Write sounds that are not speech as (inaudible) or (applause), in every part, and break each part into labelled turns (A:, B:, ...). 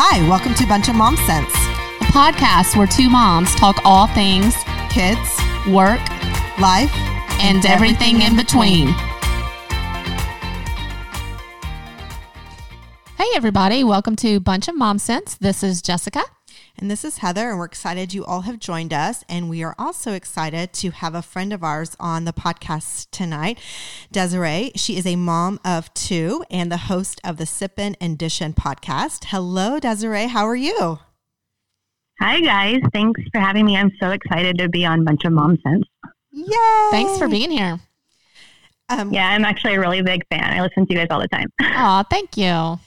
A: Hi, welcome to Bunch of Mom Sense.
B: a podcast where two moms talk all things
A: Kids,
B: work
A: life,
B: and everything in between. Hey, everybody, welcome to Bunch of Mom Sense. This is Jessica.
A: And this is Heather, and we're excited you all have joined us. And we are also excited to have a friend of ours on the podcast tonight, Desiree. She is a mom of two and the host of the Sippin' and Dishin podcast. Hello, Desiree. How are you?
C: Hi, guys. Thanks for having me. I'm so excited to be on Bunch of Mom Sense.
A: Yay!
B: Thanks for being here.
A: Um,
C: Yeah, I'm actually a really big fan. I listen to you guys all the time. (laughs)
B: Aw, thank you.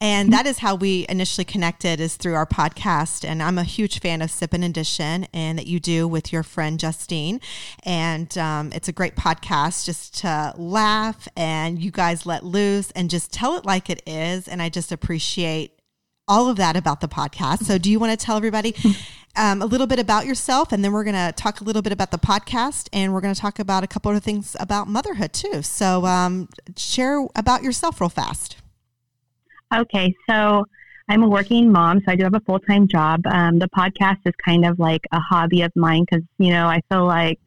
A: And that is how we initially connected is through our podcast. And I'm a huge fan of Sip and Dishin' and that you do with your friend Justine. And um, it's a great podcast just to laugh and you guys let loose and just tell it like it is. And I just appreciate all of that about the podcast. So do you want to tell everybody um, a little bit about yourself? And then we're going to talk a little bit about the podcast and we're going to talk about a couple of things about motherhood too. So um, share about yourself real fast.
C: Okay, so I'm a working mom, so I do have a full time job. Um, the podcast is kind of like a hobby of mine because, you know, I feel like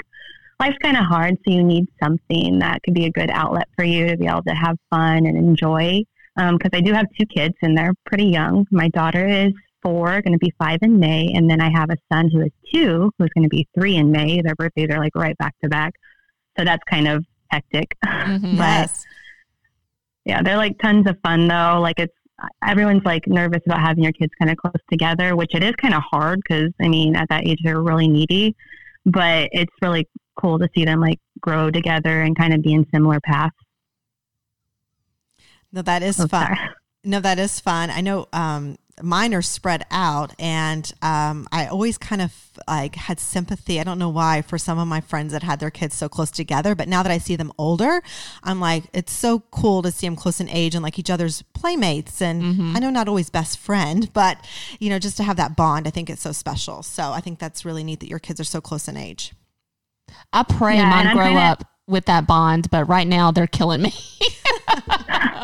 C: life's kind of hard, so you need something that could be a good outlet for you to be able to have fun and enjoy. Because I do have two kids and they're pretty young. My daughter is four, going to be five in May, and then I have a son who is two, who's going to be three in May. Their birthdays are like right back to back, so that's kind of hectic. (laughs)
B: Mhm.
C: But
A: Yes.
C: yeah, they're like tons of fun though. Like it's everyone's like nervous about having your kids kind of close together, which it is kind of hard because I mean at that age they're really needy, but it's really cool to see them like grow together and kind of be in similar paths.
A: No, that is
C: Oh,
A: fun. (laughs) No, that is fun. I know um, mine are spread out, and um, I always kind of like had sympathy. I don't know why for some of my friends that had their kids so close together, but now that I see them older, I'm like, it's so cool to see them close in age and like each other's playmates. And I know not always best friend, but you know, just to have that bond, I think it's so special. So I think that's really neat that your kids are so close in age.
B: I pray
C: Yeah, and
B: mine grow
C: kinda-
B: up with that bond, but right now they're killing me. (laughs) (laughs)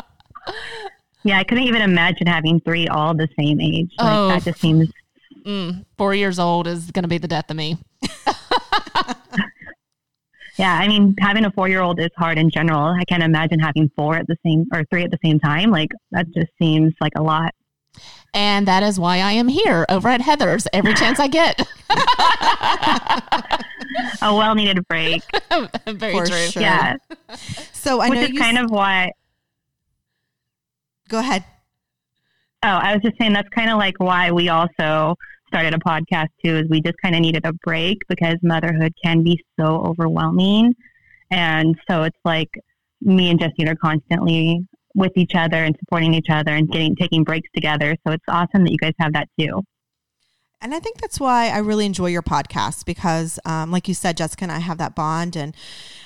C: Yeah, I couldn't even imagine having three all the same age. Like
B: Oh.
C: that just seems
B: Mm, four years old is going to be the death of me. (laughs) (laughs)
C: yeah, I mean having a four year old is hard in general. I can't imagine having four at the same or three at the same time. Like that just seems like a lot.
B: And that is why I am here over at Heather's every chance I get. (laughs)
C: A well needed break.
B: Very
A: For
B: true.
A: sure.
C: Yeah.
A: So I
C: Which
A: know
C: is
A: you
C: kind of why
A: go ahead.
C: Oh, I was just saying that's kind of like why we also started a podcast too. Is we just kind of needed a break because motherhood can be so overwhelming, and so it's like me and Justine are constantly with each other and supporting each other and getting taking breaks together. So it's awesome that you guys have that too.
A: And I think that's why I really enjoy your podcast because, um, like you said, Jessica and I have that bond. And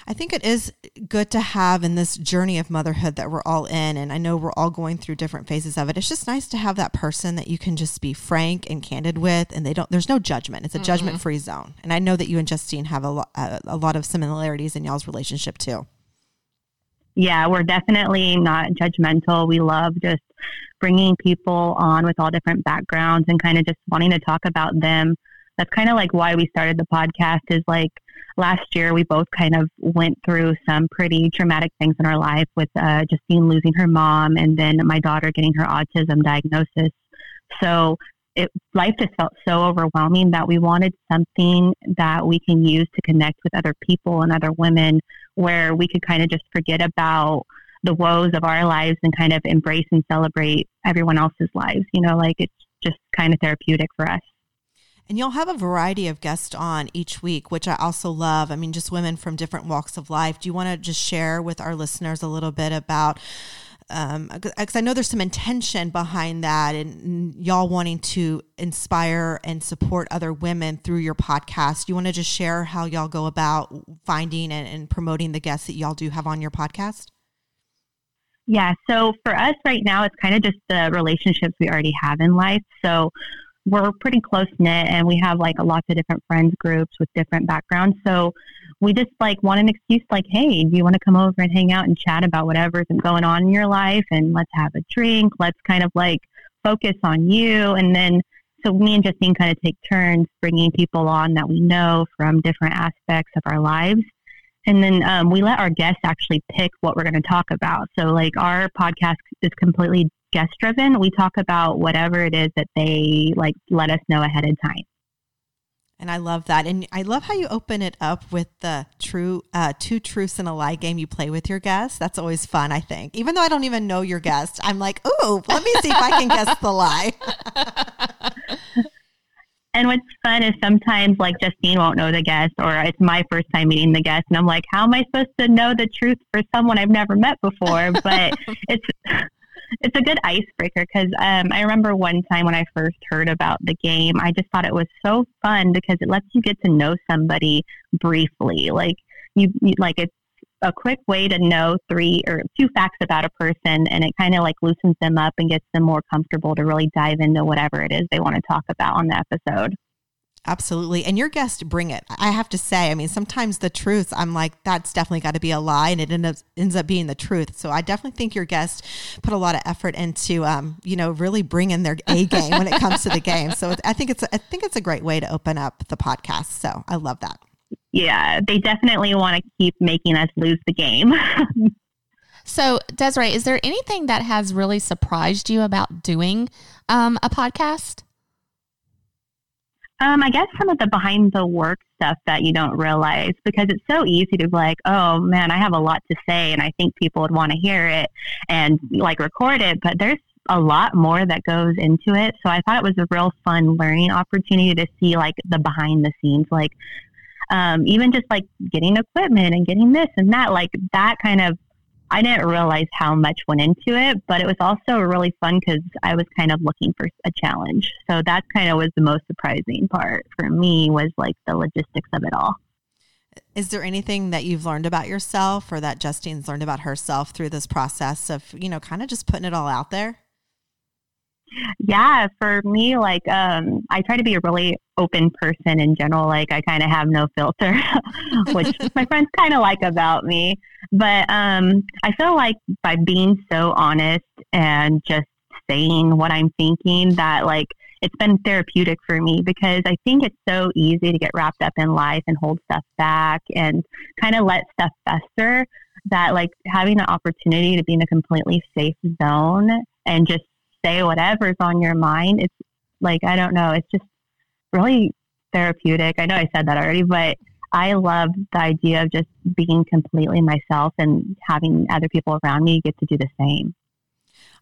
A: I think it is good to have in this journey of motherhood that we're all in. And I know we're all going through different phases of it. It's just nice to have that person that you can just be frank and candid with. And they don't, there's no judgment. It's a judgment free zone. And I know that you and Justine have a, lo- a, a lot of similarities in y'all's relationship too.
C: Yeah, we're definitely not judgmental. We love just bringing people on with all different backgrounds and kind of just wanting to talk about them. That's kind of like why we started the podcast is like last year we both kind of went through some pretty traumatic things in our life with uh, Justine losing her mom and then my daughter getting her autism diagnosis. So it, life just felt so overwhelming that we wanted something that we can use to connect with other people and other women where we could kind of just forget about the woes of our lives and kind of embrace and celebrate everyone else's lives. You know, like it's just kind of therapeutic for us.
A: And you'll have a variety of guests on each week, which I also love. I mean, just women from different walks of life. Do you want to just share with our listeners a little bit about? Um, because I know there's some intention behind that, and y'all wanting to inspire and support other women through your podcast. Do you want to just share how y'all go about finding and, and promoting the guests that y'all do have on your podcast?
C: Yeah. So for us right now, it's kind of just the relationships we already have in life. So we're pretty close knit and we have like a lots of different friends groups with different backgrounds. So we just like want an excuse like, hey, do you want to come over and hang out and chat about whatever's going on in your life and let's have a drink. Let's kind of like focus on you. And then, so me and Justine kind of take turns bringing people on that we know from different aspects of our lives. And then um, we let our guests actually pick what we're going to talk about. So, like, our podcast is completely guest driven. We talk about whatever it is that they like let us know ahead of time.
A: And I love that. And I love how you open it up with the true uh, two truths and a lie game you play with your guests. That's always fun, I think. Even though I don't even know your guest, I'm like, ooh, let me see if I can guess the lie. (laughs)
C: And what's fun is sometimes like Justine won't know the guest or it's my first time meeting the guest and I'm like, how am I supposed to know the truth for someone I've never met before? But (laughs) it's it's a good icebreaker because um, I remember one time when I first heard about the game, I just thought it was so fun because it lets you get to know somebody briefly. Like you, you like it's a quick way to know three or two facts about a person and it kind of like loosens them up and gets them more comfortable to really dive into whatever it is they want to talk about on the episode.
A: Absolutely. And your guests bring it. I have to say, I mean, sometimes the truth, I'm like, that's definitely got to be a lie, and it ends up, ends up being the truth. So I definitely think your guests put a lot of effort into, um, you know, really bringing their A game when it comes to the game. So I think it's, I think it's a great way to open up the podcast. So I love that.
C: Yeah, they definitely want to keep making us lose the game. (laughs)
B: so Desiree, is there anything that has really surprised you about doing um, a podcast?
C: Um, I guess some of the behind the work stuff that you don't realize because it's so easy to be like, oh man, I have a lot to say and I think people would want to hear it and like record it, but there's a lot more that goes into it. So I thought it was a real fun learning opportunity to see like the behind the scenes, like um, even just like getting equipment and getting this and that, like that kind of I didn't realize how much went into it, but it was also really fun because I was kind of looking for a challenge. So that kind of was the most surprising part for me was like the logistics of it all.
A: Is there anything that you've learned about yourself or that Justine's learned about herself through this process of, you know, kind of just putting it all out there?
C: Yeah, for me, like um, I try to be a really open person in general. Like I kind of have no filter, (laughs) which my (laughs) friends kind of like about me. But um, I feel like by being so honest and just saying what I'm thinking, that like it's been therapeutic for me because I think it's so easy to get wrapped up in life and hold stuff back and kind of let stuff fester. That like having an opportunity to be in a completely safe zone and just say whatever's on your mind. It's like, I don't know, it's just really therapeutic. I know I said that already, but I love the idea of just being completely myself and having other people around me get to do the same.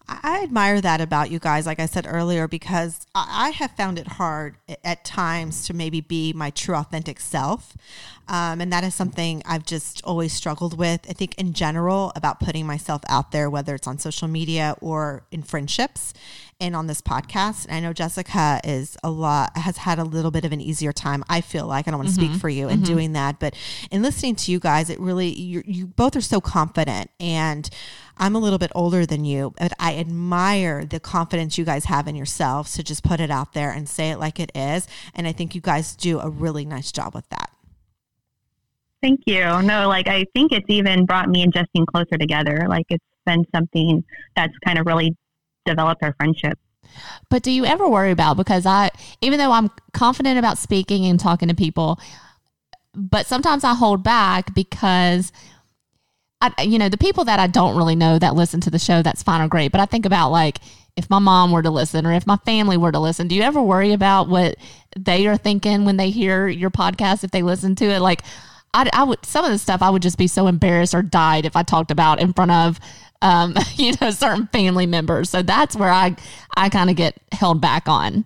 A: I admire that about you guys, like I said earlier, because I have found it hard at times to maybe be my true, authentic self. Um, and that is something I've just always struggled with. I think, in general, about putting myself out there, whether it's on social media or in friendships and on this podcast. And I know Jessica is a lot, has had a little bit of an easier time. I feel like, I don't want to mm-hmm. speak for you in mm-hmm. doing that, but in listening to you guys, it really, you both are so confident and I'm a little bit older than you, but I admire the confidence you guys have in yourselves to just put it out there and say it like it is. And I think you guys do a really nice job with that.
C: Thank you. No, like I think it's even brought me and Justine closer together. Like it's been something that's kind of really developed our friendship.
B: But do you ever worry about because I even though I'm confident about speaking and talking to people, but sometimes I hold back because I, you know, the people that I don't really know that listen to the show, that's fine or great. But I think about like if my mom were to listen or if my family were to listen, do you ever worry about what they are thinking when they hear your podcast if they listen to it? Like, I, I would some of the stuff I would just be so embarrassed or died if I talked about in front of um, (laughs) you know certain family members. So that's where I I kind of get held back on.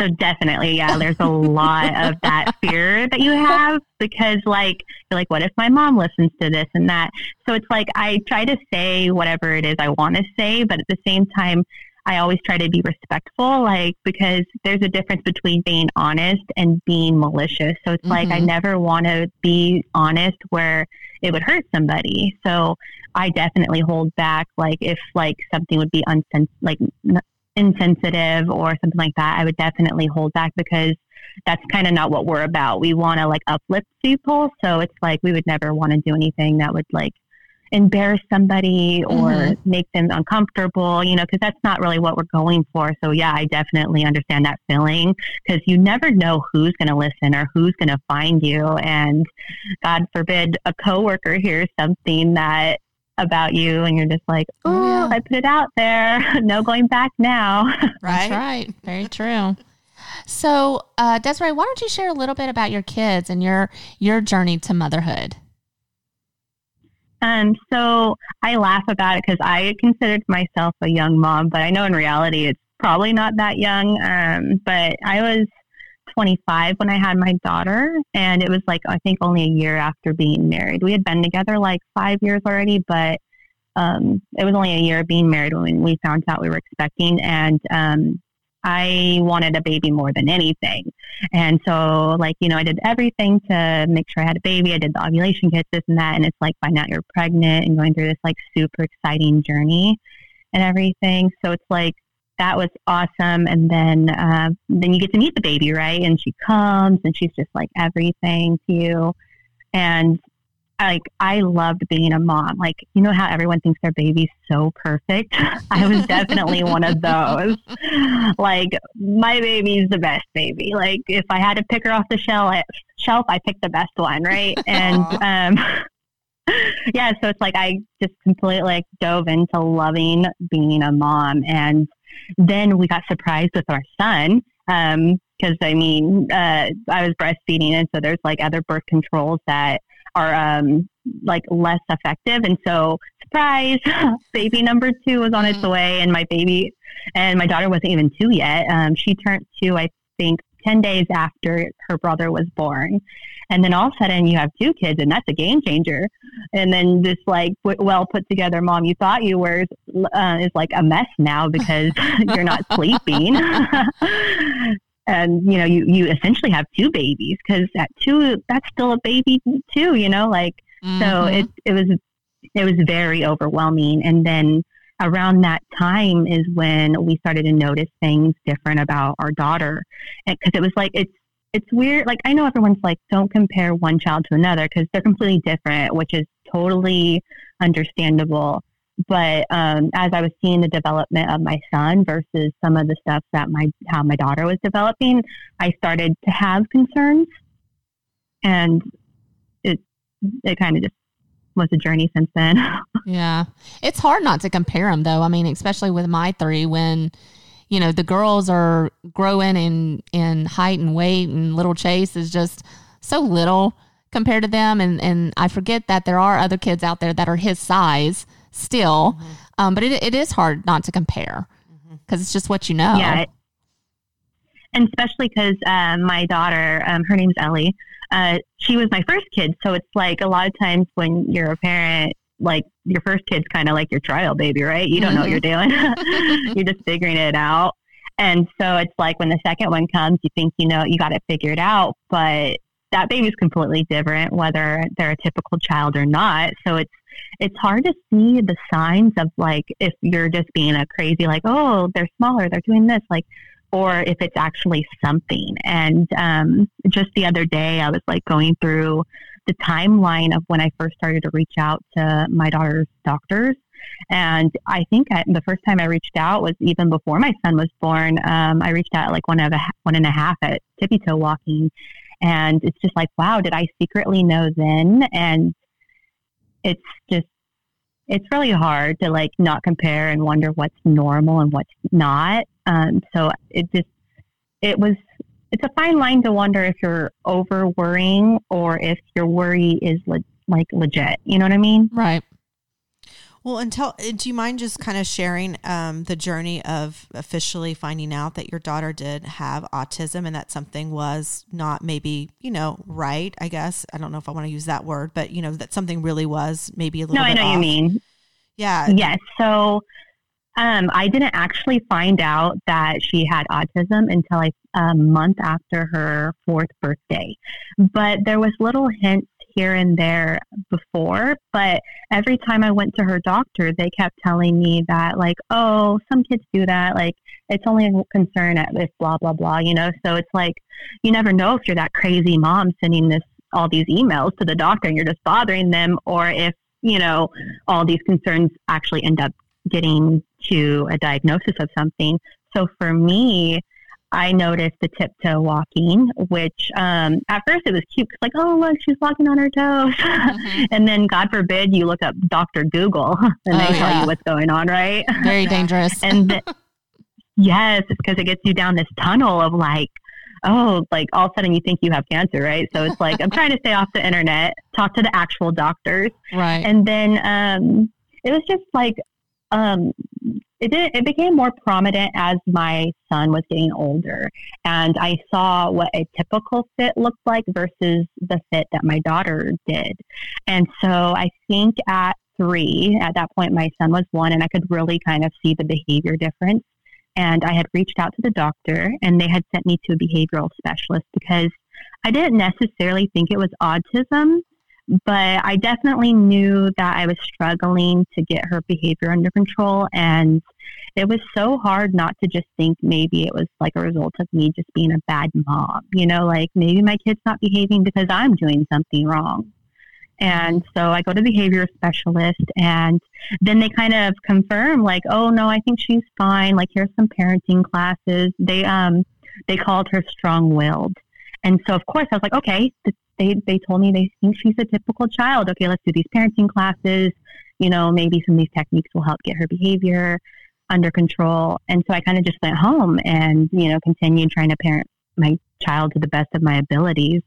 C: So definitely, yeah, there's a lot of that fear that you have because like you're like, what if my mom listens to this and that? So it's like I try to say whatever it is I want to say, but at the same time, I always try to be respectful, like because there's a difference between being honest and being malicious. So it's mm-hmm. like I mm-hmm. never want to be honest where it would hurt somebody. So I definitely hold back, like if like something would be unsens like insensitive or something like that, I would definitely hold back because that's kind of not what we're about. We want to like uplift people. So it's like we would never want to do anything that would like embarrass somebody or mm-hmm. make them uncomfortable, you know, because that's not really what we're going for. So, yeah, I definitely understand that feeling because you never know who's going to listen or who's going to find you. And God forbid a coworker hears something that about you and you're just like, oh, yeah. I put it out there. (laughs) no going back now.
B: Right. That's right. Very true. So, uh, Desiree, why don't you share a little bit about your kids and your your journey to motherhood?
C: Um, so I laugh about it because I considered myself a young mom, but I know in reality it's probably not that young. Um, but I was 25 when I had my daughter, and it was like I think only a year after being married. We had been together like five years already, but um, it was only a year being married when we found out we were expecting, and um, I wanted a baby more than anything. And so, like, you know, I did everything to make sure I had a baby. I did the ovulation kits, this and that. And it's like, find out you're pregnant and going through this like super exciting journey and everything. So it's like, that was awesome. And then, uh, then you get to meet the baby, right? And she comes and she's just like everything to you. And like I loved being a mom. Like you know how everyone thinks their baby's so perfect. (laughs) I was definitely one of those. Like my baby's the best baby. Like if I had to pick her off the shelf, I, shelf I picked the best one, right? (laughs) and um, (laughs) yeah, so it's like I just completely like dove into loving being a mom, and then we got surprised with our son. Um, because I mean, uh, I was breastfeeding, and so there's like other birth controls that are um, like less effective. And so, surprise, (laughs) baby number two was on its mm. way, and my baby and my daughter wasn't even two yet. Um, she turned two, I think, 10 days after her brother was born. And then all of a sudden you have two kids and that's a game changer. And then this like well put together mom you thought you were uh, is like a mess now because (laughs) you're not sleeping. (laughs) and you know you you essentially have two babies because at two that's still a baby too you know like mm-hmm. so it it was it was very overwhelming and then around that time is when we started to notice things different about our daughter because it was like it's it's weird like i know everyone's like don't compare one child to another because they're completely different which is totally understandable but um, as I was seeing the development of my son versus some of the stuff that my how my daughter was developing, I started to have concerns, and it it kind of just was a journey since then. (laughs)
B: yeah, it's hard not to compare them though. I mean, especially with my three when you know the girls are growing in in height and weight, and little Chase is just so little compared to them, and and I forget that there are other kids out there that are his size still. Mm-hmm. Um, but it, it is hard not to compare because mm-hmm. it's just what you know.
C: Yeah. And especially because uh, my daughter, um, her name's Ellie, uh, she was my first kid. So it's like a lot of times when you're a parent, like your first kid's kind of like your trial baby, right? You don't mm-hmm. know what you're doing. (laughs) (laughs) you're just figuring it out. And so it's like when the second one comes, you think, you know, you got it figured out, but that baby's completely different, whether they're a typical child or not. So it's it's hard to see the signs of like if you're just being a crazy like oh they're smaller they're doing this like or if it's actually something and um, just the other day i was like going through the timeline of when i first started to reach out to my daughter's doctors and I think I, the first time I reached out was even before my son was born. Um, I reached out like one of a, one and a half at tippy toe walking, and it's just like, wow, did I secretly know then? And it's just it's really hard to like not compare and wonder what's normal and what's not. Um, so it just it was it's a fine line to wonder if you're over worrying or if your worry is le- like legit. You know what I mean?
B: Right.
A: Well, and tell, uh, do you mind just kind of sharing um, the journey of officially finding out that your daughter did have autism and that something was not maybe, you know, right? I guess. I don't know if I want to use that word, but, you know, that something really was maybe a little bit.
C: No, I know
A: off.
C: you mean.
A: Yeah.
C: Yes. So um, I didn't actually find out that she had autism until like a month after her fourth birthday. But there was little hints here and there before, but every time I went to her doctor, they kept telling me that, like, oh, some kids do that. Like, it's only a concern if blah, blah, blah, you know? So it's like, you never know if you're that crazy mom sending this, all these emails to the doctor and you're just bothering them, or if you know, all these concerns actually end up getting to a diagnosis of something. So for me, I noticed the tiptoe walking, which um, at first it was cute, like, oh, look, she's walking on her toes. Mm-hmm. (laughs) and then, God forbid, you look up Dr. Google and oh, they tell you what's going on, right?
B: Very (laughs) dangerous.
C: and (laughs) the, yes, because it gets you down this tunnel of like, oh, like all of a sudden you think you have cancer, right? So it's like, I'm trying to stay off the internet, talk to the actual doctors.
B: Right.
C: And then um, it was just like, um, it did, it became more prominent as my son was getting older and I saw what a typical fit looked like versus the fit that my daughter did. And so I think at three, at that point my son was one and I could really kind of see the behavior difference. And I had reached out to the doctor and they had sent me to a behavioral specialist because I didn't necessarily think it was autism but I definitely knew that I was struggling to get her behavior under control. And it was so hard not to just think maybe it was like a result of me just being a bad mom, you know, like maybe my kid's not behaving because I'm doing something wrong. And so I go to behavior specialist and then they kind of confirm like, oh no, I think she's fine. Like here's some parenting classes. They um they called her strong willed. And so of course I was like, okay, they they told me they think she's a typical child. Okay, let's do these parenting classes. You know, maybe some of these techniques will help get her behavior under control. And so I kind of just went home and, you know, continued trying to parent my child to the best of my abilities.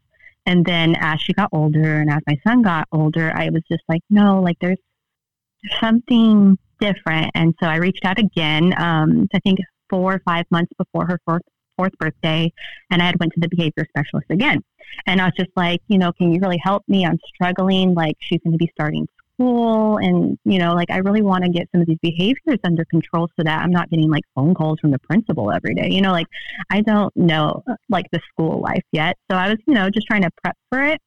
C: And then as she got older and as my son got older, I was just like, no, like there's something different. And so I reached out again, um, I think four or five months before her fourth, fourth birthday. And I had went to the behavior specialist again. And I was just like, you know, can you really help me? I'm struggling. Like she's going to be starting school and you know like i really want to get some of these behaviors under control so that i'm not getting like phone calls from the principal every day you know like i don't know like the school life yet so i was you know just trying to prep for it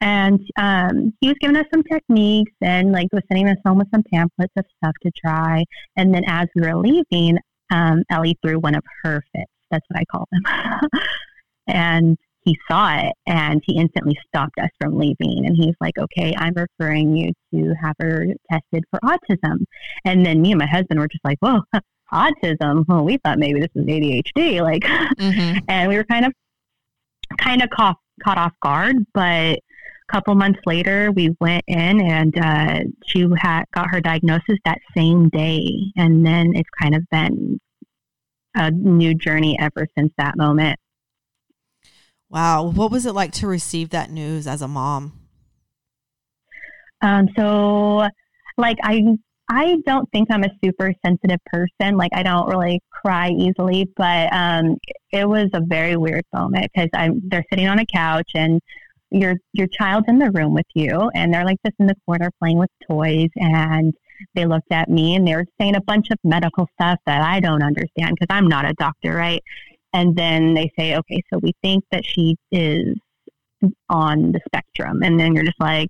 C: and um, he was giving us some techniques and like was sending us home with some pamphlets of stuff to try and then as we were leaving um, ellie threw one of her fits that's what i call them (laughs) and he saw it and he instantly stopped us from leaving. And he's like, okay, I'm referring you to have her tested for autism. And then me and my husband were just like, whoa, (laughs) autism. Well, we thought maybe this was ADHD. (laughs) Like, mm-hmm. and we were kind of, kind of caught, caught off guard. But a couple months later, we went in and uh, she had got her diagnosis that same day. And then it's kind of been a new journey ever since that moment.
A: Wow. What was it like to receive that news as a mom?
C: Um, so like I I don't think I'm a super sensitive person. Like I don't really cry easily, but um, it was a very weird moment because I'm they're sitting on a couch and your your child's in the room with you and they're like just in the corner playing with toys and they looked at me and they were saying a bunch of medical stuff that I don't understand because I'm not a doctor, right? And then they say, okay, so we think that she is on the spectrum. And then you're just like,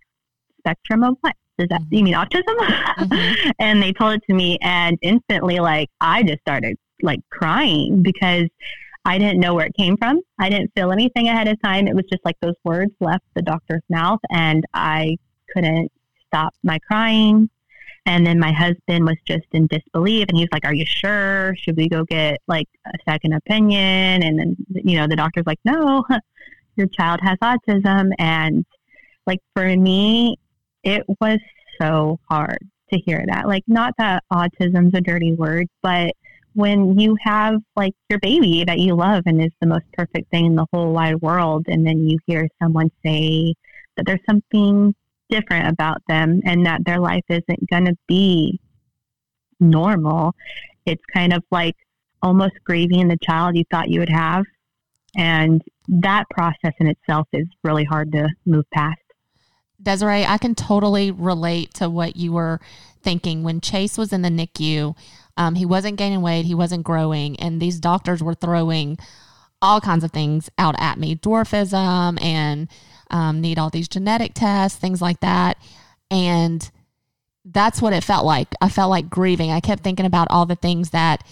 C: spectrum of what? Does that, you mean autism? Mm-hmm. (laughs) and they told it to me and instantly, like, I just started like crying because I didn't know where it came from. I didn't feel anything ahead of time. It was just like those words left the doctor's mouth and I couldn't stop my crying. And then my husband was just in disbelief and he's like, Are you sure? Should we go get like a second opinion? And then, you know, the doctor's like, No, (laughs) your child has autism. And like for me, it was so hard to hear that. Like, not that autism's a dirty word, but when you have like your baby that you love and is the most perfect thing in the whole wide world, and then you hear someone say that there's something different about them and that their life isn't going to be normal. It's kind of like almost grieving the child you thought you would have. And that process in itself is really hard to move past.
B: Desiree, I can totally relate to what you were thinking when Chase was in the NICU. Um, he wasn't gaining weight, he wasn't growing, and these doctors were throwing all kinds of things out at me dwarfism and um, need all these genetic tests, things like that. And that's what it felt like. I felt like grieving. I kept thinking about all the things that,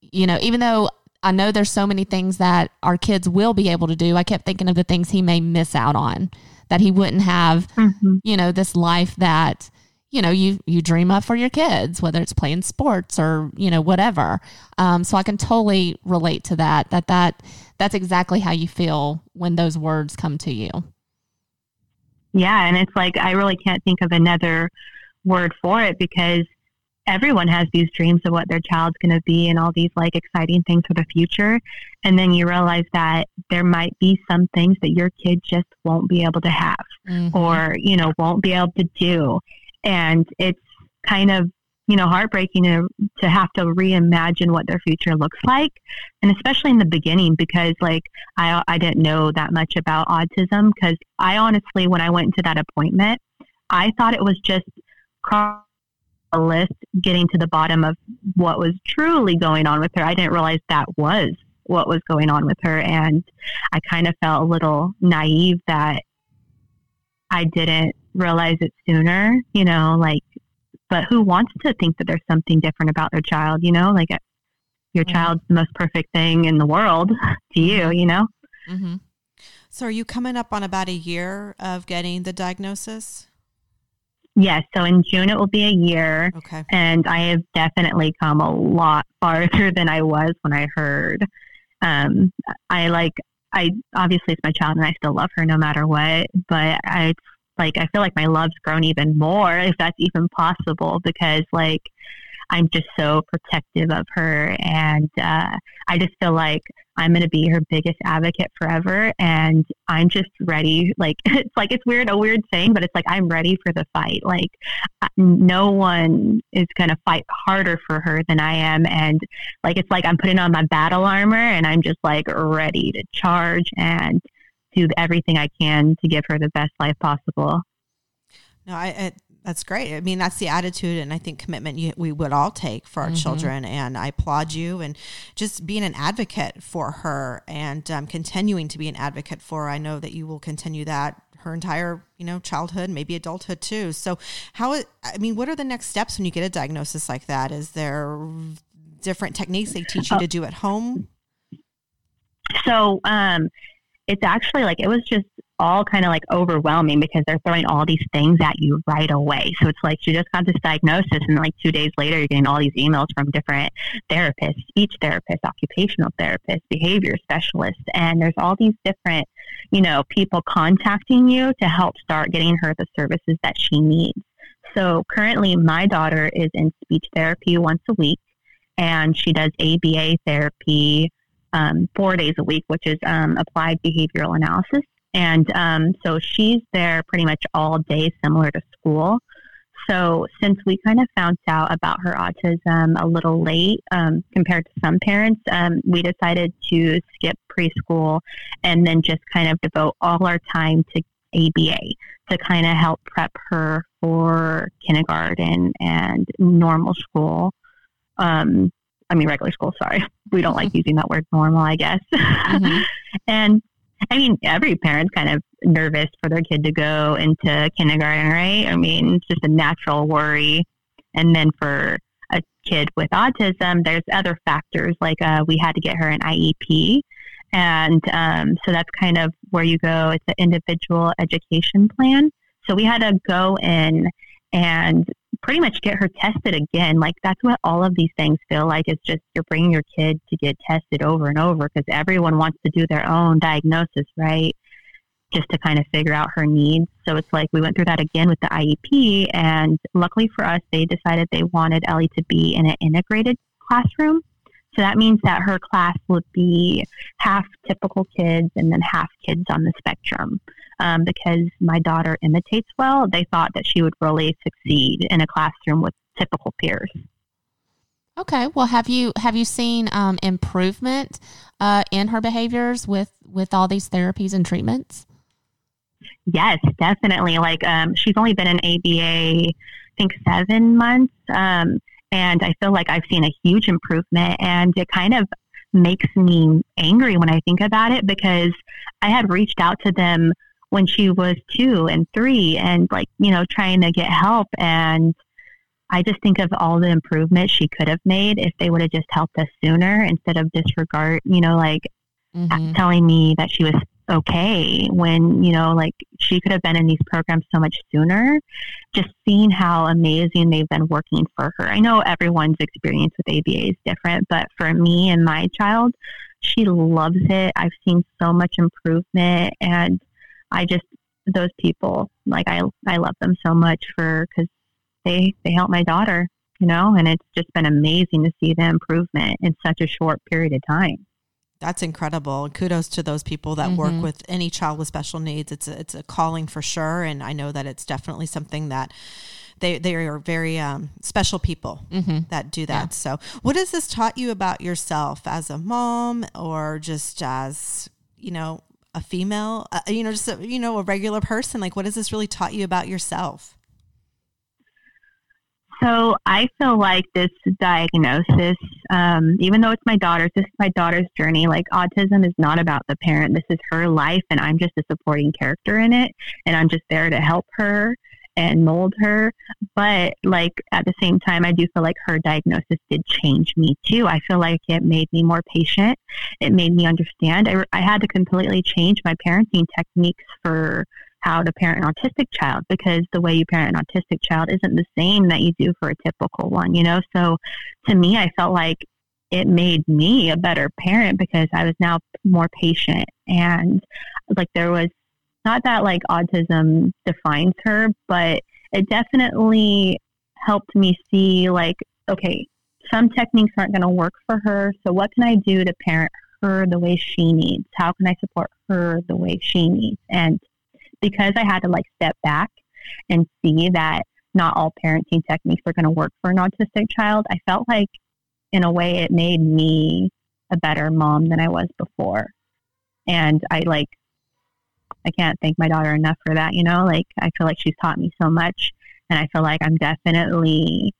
B: you know, even though I know there's so many things that our kids will be able to do, I kept thinking of the things he may miss out on that he wouldn't have, mm-hmm. you know, this life that you know you you dream of for your kids whether it's playing sports or you know whatever. Um, so i can totally relate to that that that that's exactly how you feel when those words come to you.
C: Yeah and it's like i really can't think of another word for it because everyone has these dreams of what their child's going to be and all these like exciting things for the future. And then you realize that there might be some things that your kid just won't be able to have mm-hmm. or you know won't be able to do and it's kind of you know heartbreaking to, to have to reimagine what their future looks like. And especially in the beginning because like i i didn't know that much about autism because i honestly when i went into that appointment i thought it was just a list getting to the bottom of what was truly going on with her. I didn't realize that was what was going on with her. And i kind of felt a little naive that i didn't realize it sooner, you know, like, but who wants to think that there's something different about their child, you know, like your mm-hmm. child's the most perfect thing in the world (laughs) to you, mm-hmm. you know? Mm-hmm.
A: So are you coming up on about a year of getting the diagnosis?
C: Yes. So in June, it will be a year. Okay. And I have definitely come a lot farther than I was when I heard. Um, I like, I obviously it's my child and I still love her no matter what, but I, like I feel like my love's grown even more if that's even possible because like I'm just so protective of her and uh, I just feel like I'm going to be her biggest advocate forever and I'm just ready like (laughs) it's like it's weird a weird saying but it's like I'm ready for the fight like no one is going to fight harder for her than I am and like it's like I'm putting on my battle armor and I'm just like ready to charge and do everything I can to give her the best life possible.
A: No, I, I that's great. I mean, that's the attitude and I think commitment you, we would all take for our mm-hmm. children. And I applaud you and just being an advocate for her and um, continuing to be an advocate for her. I know that you will continue that her entire, you know, childhood, maybe adulthood too. So, how, I mean, what are the next steps when you get a diagnosis like that? Is there different techniques they teach you to do at home?
C: So, um, it's actually like it was just all kind of like overwhelming because they're throwing all these things at you right away. So it's like you just got this diagnosis, and like two days later, you're getting all these emails from different therapists, speech therapists, occupational therapists, behavior specialists, and there's all these different, you know, people contacting you to help start getting her the services that she needs. So currently, my daughter is in speech therapy once a week, and she does ABA therapy um, four days a week, which is um, applied behavioral analysis. And um, so she's there pretty much all day, similar to school. So since we kind of found out about her autism a little late um, compared to some parents, um, we decided to skip preschool and then just kind of devote all our time to ABA to kind of help prep her for kindergarten and normal school. Um, I mean, regular school, sorry. We don't like using that word normal, I guess. Mm-hmm. (laughs) and I mean, every parent's kind of nervous for their kid to go into kindergarten, right? I mean, it's just a natural worry. And then for a kid with autism, there's other factors like uh, we had to get her an IEP. And um, so that's kind of where you go. It's an individual education plan. So we had to go in and pretty much get her tested again. Like that's what all of these things feel like. It's just you're bringing your kid to get tested over and over because everyone wants to do their own diagnosis, right? Just to kind of figure out her needs. So it's like we went through that again with the IEP, and luckily for us, they decided they wanted Ellie to be in an integrated classroom. So that means that her class would be half typical kids and then half kids on the spectrum um, because my daughter imitates well, they thought that she would really succeed in a classroom with typical peers.
B: Okay. Well, have you have you seen um, improvement uh, in her behaviors with with all these therapies and treatments?
C: Yes, definitely. Like um, she's only been in ABA, I think seven months, um, and I feel like I've seen a huge improvement. And it kind of makes me angry when I think about it because I had reached out to them when she was two and three and like, you know, trying to get help. And I just think of all the improvements she could have made if they would have just helped us sooner instead of disregard, you know, like mm-hmm. telling me that she was okay when, you know, like she could have been in these programs so much sooner. Just seeing how amazing they've been working for her. I know everyone's experience with ABA is different, but for me and my child, she loves it. I've seen so much improvement and I just those people like I I love them so much for cuz they they help my daughter, you know, and it's just been amazing to see the improvement in such a short period of time.
A: That's incredible. Kudos to those people that mm-hmm. work with any child with special needs. It's a, it's a calling for sure, and I know that it's definitely something that they they are very um, special people mm-hmm. that do that. Yeah. So, what has this taught you about yourself as a mom, or just as you know a female, uh, you know, just a, you know a regular person? Like, what has this really taught you about yourself?
C: So I feel like this diagnosis, um, even though it's my daughter's, this is my daughter's journey. Like autism is not about the parent. This is her life, and I'm just a supporting character in it, and I'm just there to help her and mold her. But like at the same time, I do feel like her diagnosis did change me too. I feel like it made me more patient. It made me understand. I, I had to completely change my parenting techniques for how to parent an autistic child because the way you parent an autistic child isn't the same that you do for a typical one, you know? So to me, I felt like it made me a better parent because I was now more patient and like there was not that like autism defines her, but it definitely helped me see like, okay, some techniques aren't going to work for her. So what can I do to parent her the way she needs? How can I support her the way she needs? And because I had to like step back and see that not all parenting techniques are going to work for an autistic child, I felt like in a way it made me a better mom than I was before. And I like, I can't thank my daughter enough for that, you know, like I feel like she's taught me so much and I feel like I'm definitely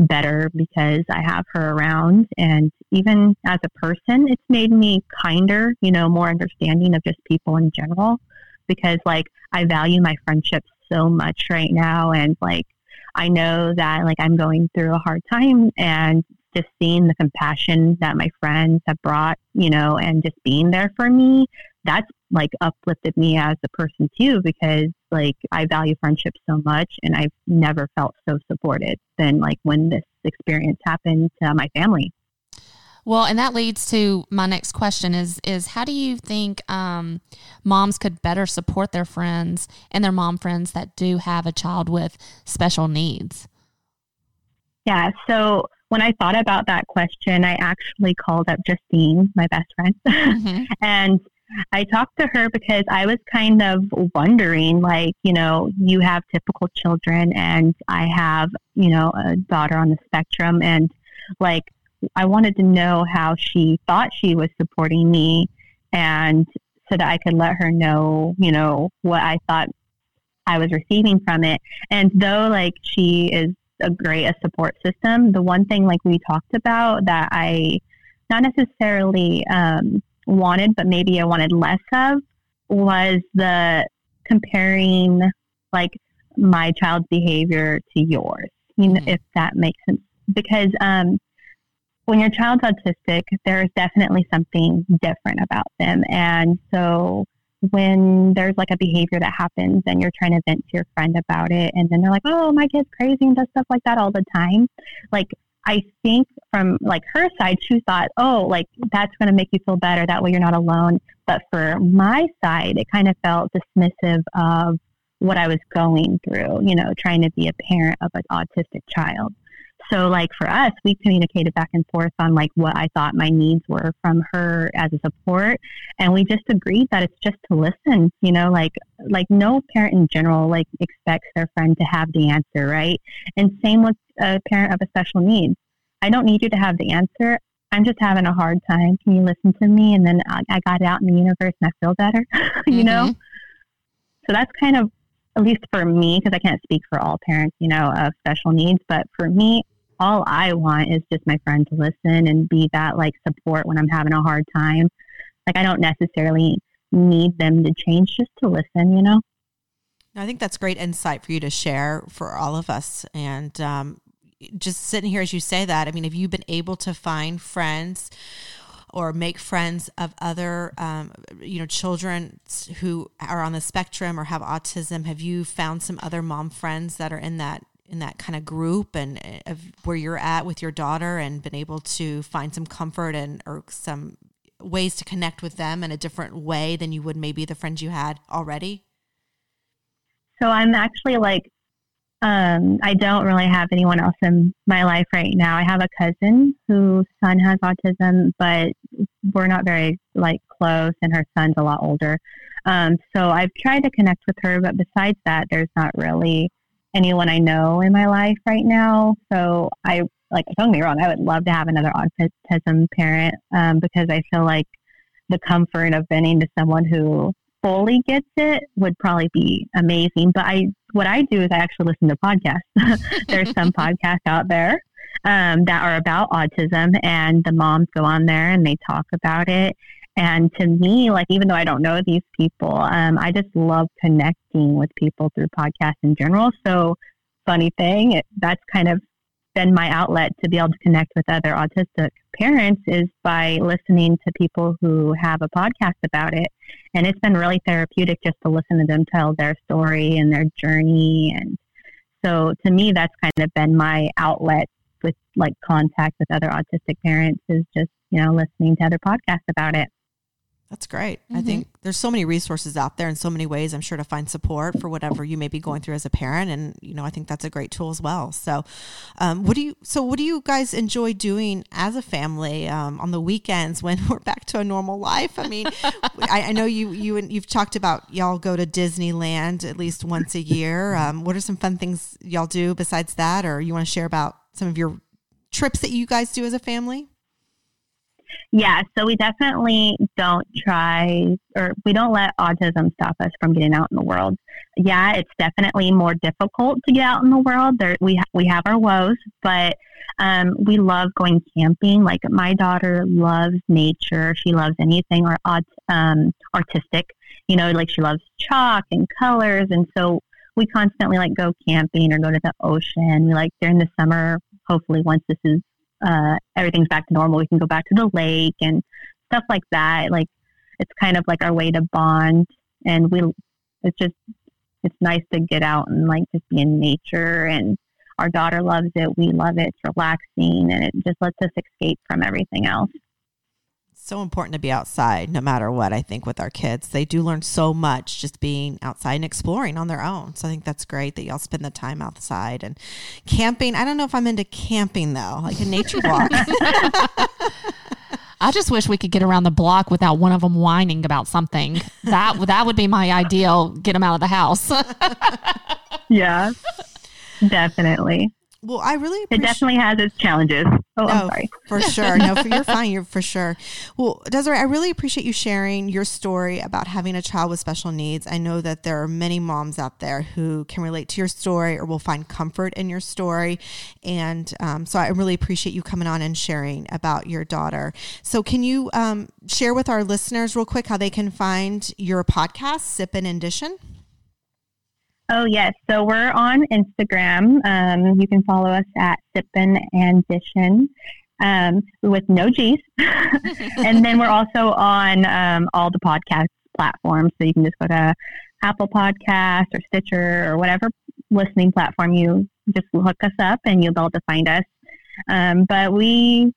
C: better because I have her around. And even as a person, it's made me kinder, you know, more understanding of just people in general because like I value my friendships so much right now. And like, I know that like I'm going through a hard time and just seeing the compassion that my friends have brought, you know, and just being there for me, that's like uplifted me as a person too, because like I value friendship so much and I've never felt so supported than like when this experience happened to my family.
B: Well, and that leads to my next question is is how do you think um, moms could better support their friends and their mom friends that do have a child with special needs?
C: Yeah, so when I thought about that question, I actually called up Justine, my best friend, mm-hmm. (laughs) and I talked to her because I was kind of wondering, like, you know, you have typical children, and I have, you know, a daughter on the spectrum, and like, I wanted to know how she thought she was supporting me and so that I could let her know, you know, what I thought I was receiving from it. And though like she is a great a support system, the one thing like we talked about that I not necessarily um, wanted, but maybe I wanted less of was the comparing like my child's behavior to yours. You know, mm-hmm. if that makes sense. Because um, when your child's autistic, there's definitely something different about them. And so when there's like a behavior that happens and you're trying to vent to your friend about it, and then they're like, oh, my kid's crazy and does stuff like that all the time. Like, I think from like her side, she thought, oh, like that's going to make you feel better. That way you're not alone. But for my side, it kind of felt dismissive of what I was going through, you know, trying to be a parent of an autistic child. So, like for us, we communicated back and forth on like what I thought my needs were from her as a support, and we just agreed that it's just to listen. You know, like like no parent in general like expects their friend to have the answer, right? And same with a parent of a special needs. I don't need you to have the answer. I'm just having a hard time. Can you listen to me? And then I, I got it out in the universe and I feel better. (laughs) you mm-hmm. know. So that's kind of at least for me, because I can't speak for all parents, you know, of special needs, but for me, all I want is just my friend to listen and be that like support when I'm having a hard time. Like I don't necessarily need them to change, just to listen, you know?
A: I think that's great insight for you to share for all of us. And um, just sitting here as you say that, I mean, have you been able to find friends or make friends of other, um, you know, children who are on the spectrum or have autism? Have you found some other mom friends that are in that in that kind of group and uh, of where you're at with your daughter and been able to find some comfort and or some ways to connect with them in a different way than you would maybe the friends you had already?
C: So I'm actually like, um, I don't really have anyone else in my life right now. I have a cousin whose son has autism, but we're not very like close, and her son's a lot older. Um, so I've tried to connect with her, but besides that, there's not really anyone I know in my life right now. So I like don't get me wrong, I would love to have another autism parent um, because I feel like the comfort of being to someone who fully gets it would probably be amazing. But I what I do is I actually listen to podcasts. (laughs) There's some (laughs) podcasts out there um, that are about autism, and the moms go on there and they talk about it. And to me, like, even though I don't know these people, um, I just love connecting with people through podcasts in general. So, funny thing, it, that's kind of been my outlet to be able to connect with other autistic parents is by listening to people who have a podcast about it. And it's been really therapeutic just to listen to them tell their story and their journey. And so, to me, that's kind of been my outlet with like contact with other autistic parents is just, you know, listening to other podcasts about it.
A: That's great. Mm-hmm. I think there's so many resources out there in so many ways, I'm sure, to find support for whatever you may be going through as a parent. And, you know, I think that's a great tool as well. So, um, what do you, so what do you guys enjoy doing as a family um, on the weekends when (laughs) we're back to a normal life? I mean, (laughs) I, I, know you, you, and you've talked about y'all go to Disneyland at least once a year. Um, what are some fun things y'all do besides that? Or you want to share about some of your trips that you guys do as a family?
C: Yeah, so we definitely don't try or we don't let autism stop us from getting out in the world. Yeah, it's definitely more difficult to get out in the world. There, we ha- we have our woes, but um, we love going camping. Like my daughter loves nature. She loves anything or um, artistic. You know, like she loves chalk and colors, and so we constantly like go camping or go to the ocean. We like during the summer. Hopefully, once this is uh, everything's back to normal, we can go back to the lake and stuff like that. Like it's kind of like our way to bond, and we it's just it's nice to get out and like just be in nature. And our daughter loves it. We love it. It's relaxing and it just lets us escape from everything else
A: so important to be outside no matter what i think with our kids they do learn so much just being outside and exploring on their own so i think that's great that y'all spend the time outside and camping i don't know if i'm into camping though like a nature walk (laughs) (laughs)
B: I just wish we could get around the block without one of them whining about something. That that would be my ideal. Get them out of the house. (laughs)
C: yeah, definitely.
A: Well, I really
C: appreciate- it definitely has its challenges. Oh, no, I'm sorry.
A: for sure. No, for, you're fine. You're for sure. Well, Desiree, I really appreciate you sharing your story about having a child with special needs. I know that there are many moms out there who can relate to your story or will find comfort in your story, and um, so I really appreciate you coming on and sharing about your daughter. So, can you um, share with our listeners real quick how they can find your podcast, Sippin' and Dishin'?
C: Oh, yes. So we're on Instagram. Um, you can follow us at Sippin and Dishin um, with no G's. (laughs) and then we're also on um, all the podcast platforms. So you can just go to Apple Podcast or Stitcher or whatever listening platform you just hook us up and you'll be able to find us. Um, but we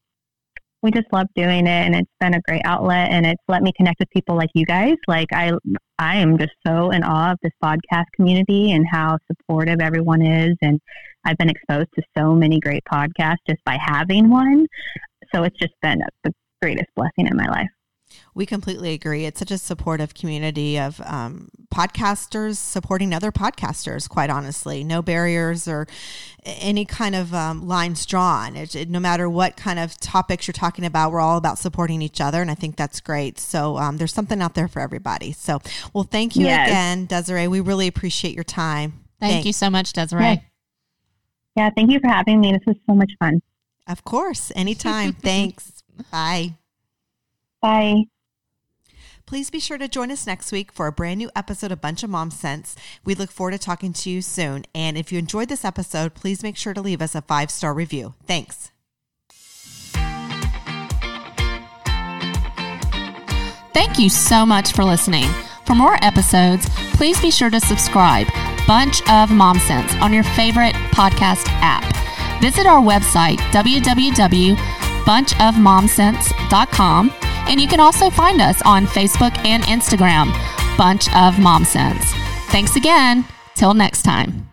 C: we just love doing it and it's been a great outlet and it's let me connect with people like you guys. Like i i am just so in awe of this podcast community and how supportive everyone is and i've been exposed to so many great podcasts just by having one. So it's just been the greatest blessing in my life.
A: We completely agree. It's such a supportive community of um, podcasters supporting other podcasters, quite honestly. No barriers or any kind of um, lines drawn. It, it, no matter what kind of topics you're talking about, we're all about supporting each other. And I think that's great. So um, there's something out there for everybody. So, well, thank you yes. again, Desiree. We really appreciate your time.
B: Thank Thanks. you so much, Desiree. Yeah.
C: yeah, thank you for having me. This was so much fun.
A: Of course. Anytime. (laughs) Thanks. Bye.
C: Bye.
A: Please be sure to join us next week for a brand new episode of Bunch of Mom Sense. We look forward to talking to you soon. And if you enjoyed this episode, please make sure to leave us a five star review. Thanks.
B: Thank you so much for listening. For more episodes, please be sure to subscribe Bunch of Mom Sense on your favorite podcast app. Visit our website, www.bunchofmomsense.com, and you can also find us on Facebook and Instagram, Bunch of Mom Sense. Thanks again. Till next time.